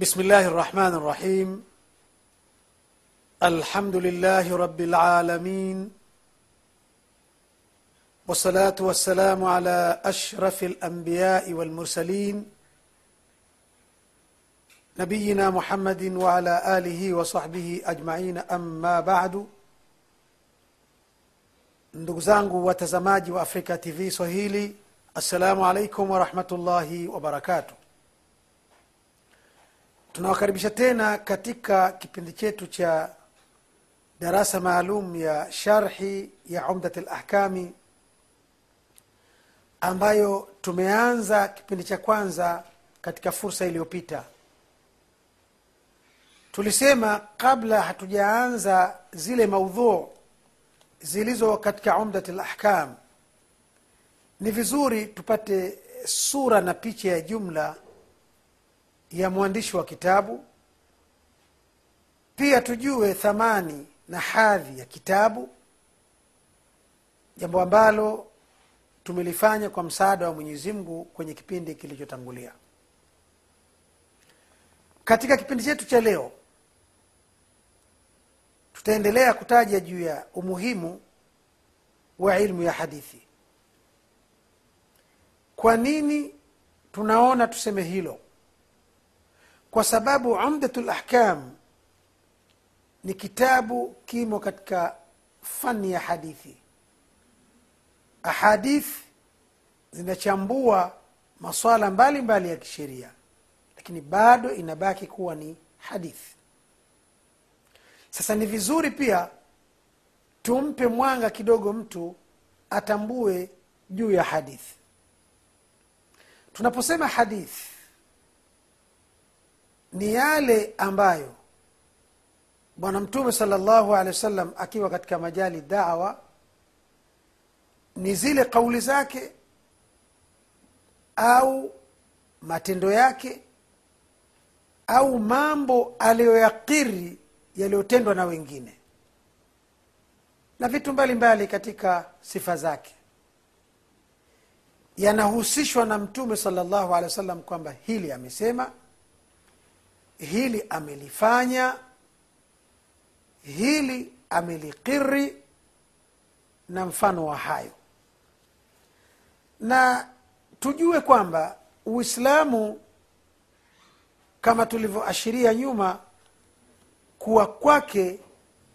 بسم الله الرحمن الرحيم. الحمد لله رب العالمين. والصلاة والسلام على أشرف الأنبياء والمرسلين. نبينا محمد وعلى آله وصحبه أجمعين. أما بعد. ndugu zangu watazamaji wa afrika tv swahili assalamu alaikum warahmatullahi wabarakatuh tunawakaribisha tena katika kipindi chetu cha darasa maalum ya sharhi ya umdat lahkami ambayo tumeanza kipindi cha kwanza katika fursa iliyopita. Tulisema kabla hatujaanza zile maudhuu zilizo katika umdat lahkam ni vizuri tupate sura na picha ya jumla ya mwandishi wa kitabu. Pia tujue thamani na hadhi ya kitabu jambo ambalo tumelifanya kwa msaada wa mwenyezi mungu kwenye kipindi kilichotangulia. Katika kipindi chetu cha leo tutaendelea kutaja juu ya umuhimu wa ilmu ya hadithi. Kwa nini tunaona tuseme hilo kwa sababu umdatu lahkam ni kitabu kimo katika fani ya hadithi. Ahadith zinachambua maswala mbalimbali mbali ya kisheria lakini bado inabaki kuwa ni hadithi sasa ni vizuri pia tumpe mwanga kidogo mtu atambue juu ya hadithi tunaposema hadithi ni yale ambayo bwana mtume sala llahu alehi wa sallam akiwa katika majali dawa ni zile kauli zake au matendo yake au mambo aliyoyakiri yaliyotendwa na wengine na vitu mbalimbali mbali katika sifa zake. Yanahusishwa na mtume sala llahu alehi wa sallam kwamba hili amesema hili amelifanya hili amelikiri na mfano wa hayo. Na tujue kwamba uislamu kama tulivyoashiria nyuma kuwa kwake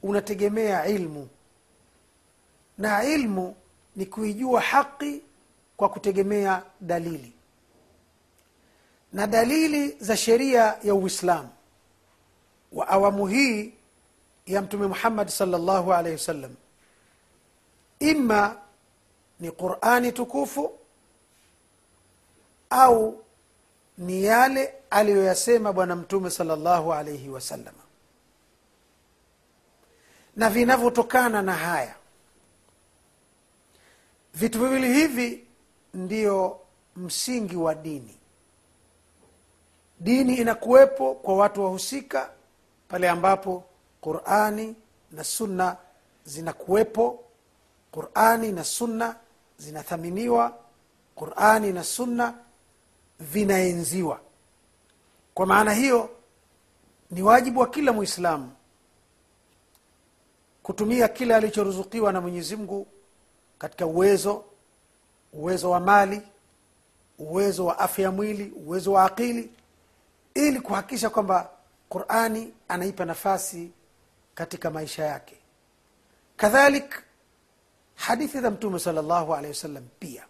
unategemea ilmu. Na ilmu ni kuijua haqi kwa kutegemea dalili na dalili za sheria ya uislamu. Wa awamu hii ya mtume muhammadi salllahu alaihi wasallam. Ima ni qurani tukufu au ni yale aliyoyasema bwana mtume salllahu alaihi wasallam. Na vinavyotokana na haya vitu viwili hivi ndio msingi wa dini dini inakuwepo kwa watu wahusika pale ambapo qurani na sunna zinakuwepo. Qurani na sunna zinathaminiwa. Qurani na sunna vinaenziwa. Kwa maana hiyo ni wajibu wa kila mwislamu kutumia kile alichoruzukiwa na mwenyezi mungu katika uwezo uwezo wa mali uwezo wa afya ya mwili uwezo wa akili ili kuhakikisha kwamba qurani anaipa nafasi katika maisha yake. Kadhalik hadithi za mtume sala llahu alehi wasallam pia.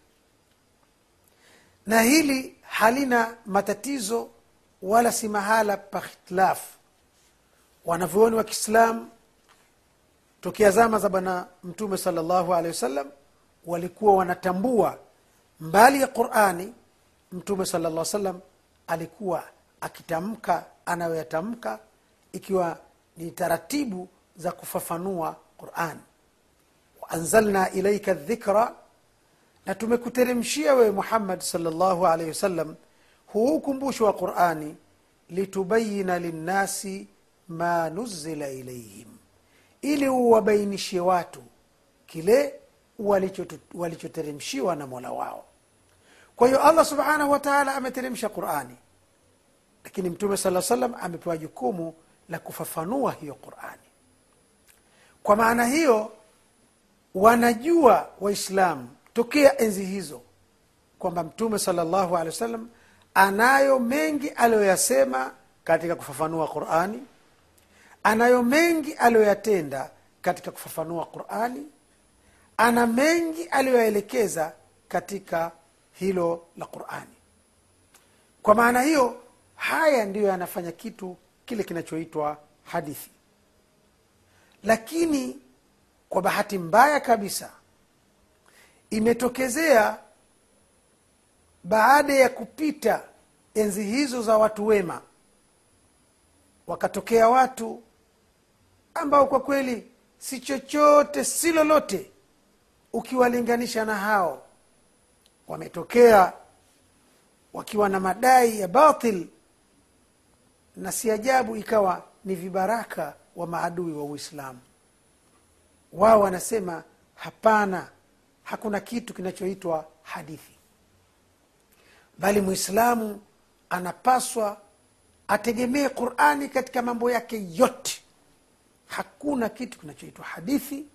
Na hili halina matatizo wala si mahala pa khitilafu wanavyuoni wa kiislamu tokea zama za bwana mtume sala llahu alehi wasallam walikuwa wanatambua mbali ya qurani mtume sala llah salam alikuwa akitamka anayoyatamka ikiwa ni taratibu za kufafanua quran. Waanzalna ilaika dhikra na tumekuteremshia wewe muhammad salllahu alaihi wasallam huu ukumbusho wa qurani litubayina linnasi ma nuzila ilaihim ili uwabainishie watu kile walichoteremshiwa na mola wao. Kwa hiyo allah subhanahu wa taala ameteremsha qurani lakini mtume sala salam amepewa jukumu la kufafanua hiyo qurani kwa maana hiyo wanajua waislamu tokea enzi hizo kwamba mtume salllahu alehi wa sallam anayo mengi aliyoyasema katika kufafanua qurani anayo mengi aliyoyatenda katika kufafanua qurani ana mengi aliyoyaelekeza katika hilo la qurani. Kwa maana hiyo haya ndiyo yanafanya kitu kile kinachoitwa hadithi. Lakini kwa bahati mbaya kabisa imetokezea baada ya kupita enzi hizo za watu wema wakatokea watu ambao kwa kweli si chochote si lolote ukiwalinganisha na hao. Wametokea wakiwa na madai ya batil na si ajabu ikawa ni vibaraka wa maadui wa uislamu. Wao wanasema hapana hakuna kitu kinachoitwa hadithi. Bali mwislamu anapaswa ategemee qurani katika mambo yake yote. Hakuna kitu kinachoitwa hadithi.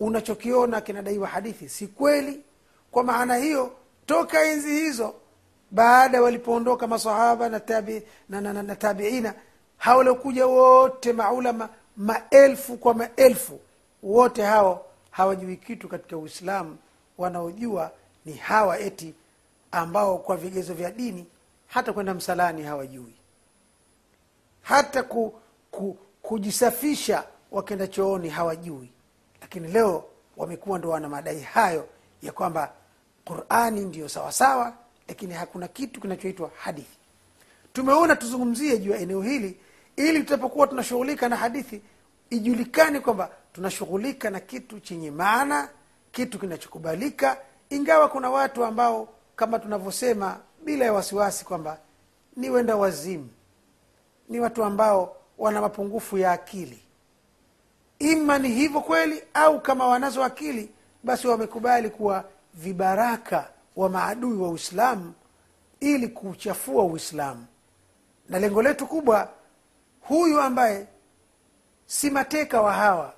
Unachokiona kinadaiwa hadithi si kweli. Kwa maana hiyo toka enzi hizo baada walipoondoka masahaba na, tabi, na, na, na, na tabiina hawaliokuja wote maulama maelfu kwa maelfu wote hao hawajui kitu katika uislamu wanaojua ni hawa eti ambao kwa vigezo vya dini hata kwenda msalani hawajui. Hata ku, ku, kujisafisha wakenda chooni hawajui. Lakini leo wamekuwa ndo wana madai hayo ya kwamba qurani ndiyo sawasawa lakini hakuna kitu kinachoitwa hadithi. Tumeona tuzungumzie juu ya eneo hili ili tutapokuwa tunashughulika na hadithi ijulikane kwamba tunashughulika na kitu chenye maana kitu kinachokubalika ingawa kuna watu ambao kama tunavyosema bila ya wasiwasi kwamba ni wenda wazimu. Ni watu ambao wana mapungufu ya akili. Ima ni hivyo kweli au kama wanazo akili basi wamekubali kuwa vibaraka wa maadui wa uislamu ili kuchafua uislamu. Na lengo letu kubwa huyu ambaye si mateka wa hawa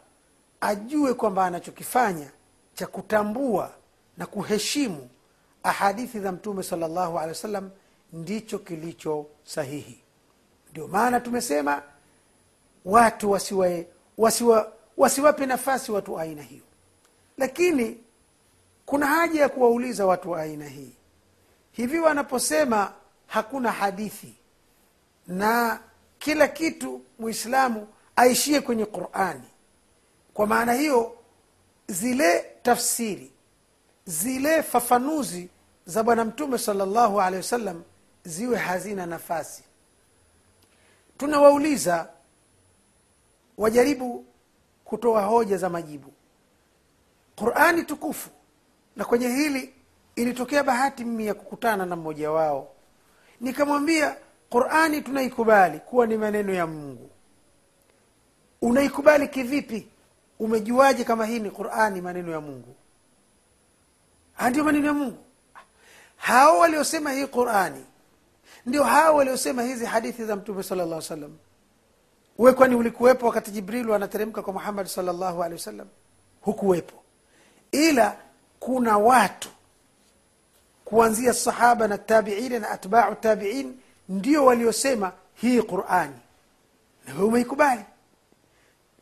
ajue kwamba anachokifanya cha kutambua na kuheshimu ahadithi za mtume salllahu alehi wa sallam ndicho kilicho sahihi. Ndio maana tumesema watu wasiwape wasiwa, wasiwape nafasi watu aina hiyo. Lakini kuna haja ya kuwauliza watu wa aina hii. Hivi wanaposema hakuna hadithi na kila kitu mwislamu aishie kwenye qurani. Kwa maana hiyo zile tafsiri zile fafanuzi za bwana mtume salllahu alehi wasallam ziwe hazina nafasi. Tunawauliza wajaribu kutoa hoja za majibu. Qurani tukufu na kwenye hili ilitokea bahati mimi ya kukutana na mmoja wao. Nikamwambia qurani tunaikubali kuwa ni maneno ya mungu. Unaikubali kivipi? Umejuaje kama hii ni qurani maneno ya mungu? Ndio maneno ya mungu. Hao waliosema hii qurani ndio hao waliosema hizi hadithi za mtume sala llah salam we kwani ulikuwepo wakati jibrilu anateremka kwa muhammadi salllahu alehi wasallam? Hukuwepo. Ila kuna watu kuanzia sahaba na tabiini na atbau tabiin ndio waliosema hii qurani nawe umeikubali?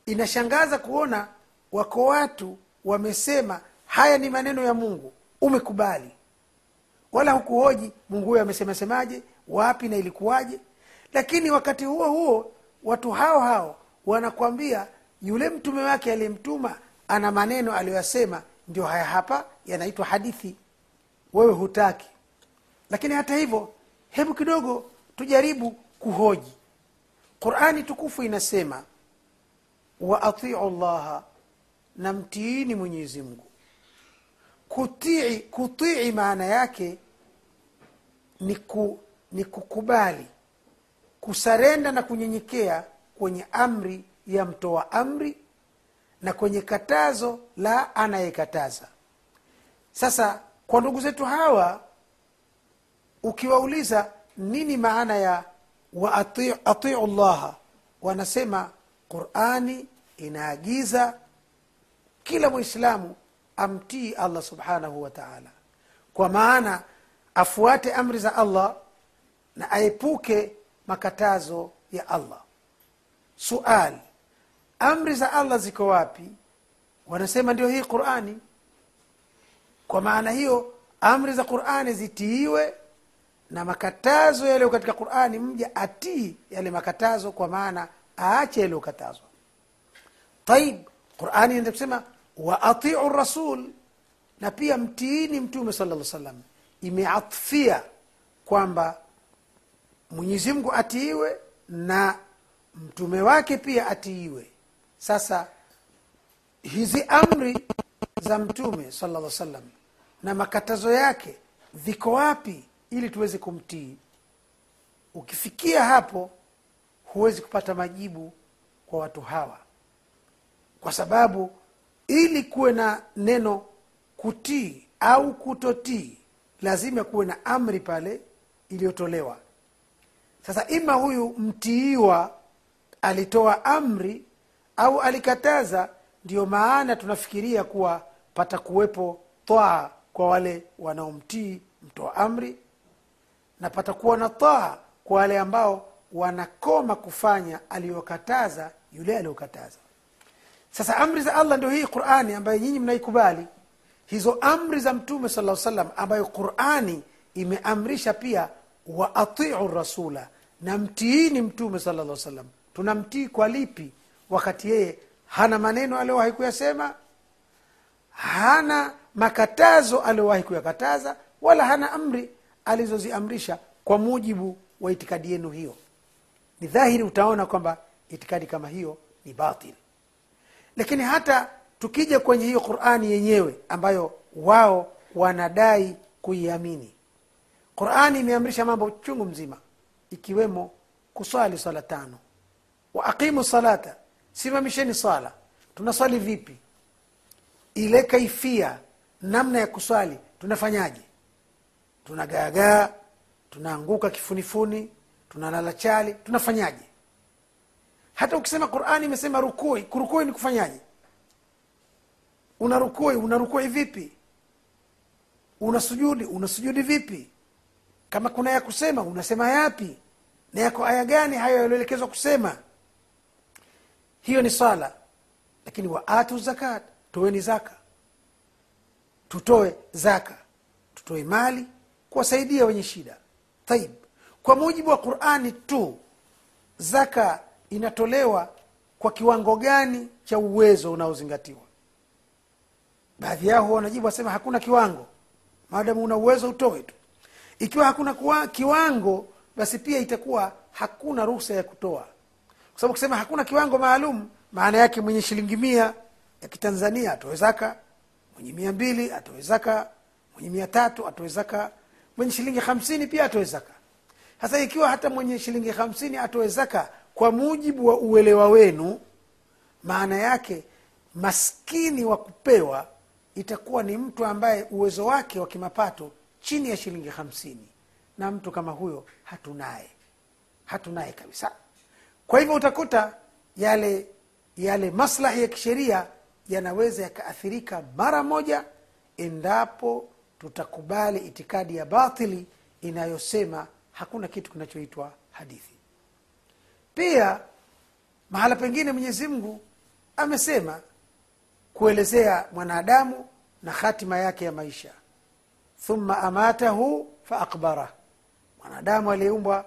Inashangaza kuona wako watu wamesema haya ni maneno ya mungu. Umekubali? Wala hukuhoji mungu huyo amesemasemaje wapi na ilikuwaje? Lakini wakati huo huo watu hao hao wanakwambia yule mtume wake aliyemtuma ana maneno aliyoyasema ndio haya hapa yanaitwa hadithi. Wewe hutaki. Lakini hata hivyo hebu kidogo tujaribu kuhoji. Qurani tukufu inasema wa atiu llaha na mtiini mwenyezi mungu. Kutii kutii maana yake ni, ku, ni kukubali kusarenda na kunyenyekea kwenye amri ya mtoa amri na kwenye katazo la anayekataza. Sasa kwa ndugu zetu hawa ukiwauliza nini maana ya wa atiu, atiu llaha wanasema qurani inaagiza kila mwislamu amtii allah subhanahu wa taala. Kwa maana afuate amri za allah na aepuke makatazo ya allah. Sual amri za allah ziko wapi? Wanasema ndio hii qurani. Kwa maana hiyo amri za qurani zitiiwe na makatazo yaliyo katika qurani mja atii yale makatazo kwa maana aache yaliyokatazwa. Taib qurani inaenda kusema wa atiu rasul na pia mtiini mtume sala llah salam imeatfia kwamba mwenyezi mungu atiiwe na mtume wake pia atiiwe sasa hizi amri za mtume sala lla salam na makatazo yake viko wapi ili tuweze kumtii? Ukifikia hapo huwezi kupata majibu kwa watu hawa. Kwa sababu ili kuwe na neno kutii au kutotii lazima kuwe na amri pale iliyotolewa. Sasa ima huyu mtiiwa alitoa amri au alikataza ndiyo maana tunafikiria kuwa pata kuwepo twaa kwa wale wanaomtii mtoa amri na patakuwa na taa kwa wale ambao wanakoma kufanya aliyokataza yule aliyokataza. Sasa amri za allah ndio hii qurani ambayo nyinyi mnaikubali. Hizo amri za mtume sala salam ambayo qurani imeamrisha pia wa atiu rasula na mtiini mtume sala salam tunamtii kwa lipi wakati yeye hana maneno aliyowahi kuyasema hana makatazo aliyowahi kuyakataza wala hana amri alizoziamrisha kwa mujibu wa itikadi yenu hiyo. Ni dhahiri utaona kwamba itikadi kama hiyo ni batil. Lakini hata tukija kwenye hiyo qurani yenyewe ambayo wao wanadai kuiamini. Qurani imeamrisha mambo chungu mzima ikiwemo kuswali swala tano wa aqimu salata simamisheni swala. Tunaswali vipi? Ile kaifia namna ya kuswali tunafanyaje? Tunagaagaa tunaanguka kifunifuni tunalala chali tunafanyaje? Hata ukisema qurani imesema rukui kurukui ni kufanyaje? Unarukui unarukui vipi? Unasujudi unasujudi vipi? Kama kuna ya kusema unasema yapi? Na yako aya gani hayo yalioelekezwa kusema hiyo ni sala lakini waatu zakat toweni zaka. Tutoe zaka. Tutoe mali kuwasaidia wenye shida. Taib. Kwa mujibu wa qurani tu zaka inatolewa kwa kiwango gani cha uwezo unaozingatiwa? Baadhi yao wanajibu wasema hakuna kiwango. Maadamu una uwezo utoe tu. Ikiwa hakuna kiwango basi pia itakuwa hakuna ruhusa ya kutoa kwa sababu kusema hakuna kiwango maalum maana yake mwenye shilingi mia ya kitanzania atoe zaka mwenye mia mbili atoe zaka mwenye mia tatu atoe mwenye shilingi hamsini pia atoe sasa ikiwa hata mwenye shilingi hamsini atoe kwa mujibu wa uelewa wenu maana yake maskini wa kupewa itakuwa ni mtu ambaye uwezo wake wa kimapato chini ya shilingi hamsini. Na mtu kama huyo hatunaye. Hatunaye kabisa kwa hivyo utakuta yale yale maslahi ya kisheria yanaweza yakaathirika mara moja endapo tutakubali itikadi ya batili inayosema hakuna kitu kinachoitwa hadithi. Pia mahala pengine mwenyezi mungu amesema kuelezea mwanadamu na hatima yake ya maisha. Thumma amatahu faakbarah mwanadamu aliyeumbwa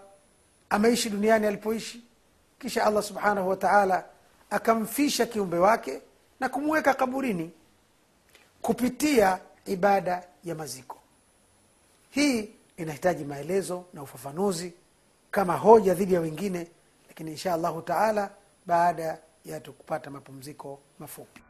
ameishi duniani alipoishi kisha allah subhanahu wa taala akamfisha kiumbe wake na kumweka kaburini kupitia ibada ya maziko. Hii inahitaji maelezo na ufafanuzi kama hoja dhidi ya wengine lakini insha allahu taala baada ya tukupata mapumziko mafupi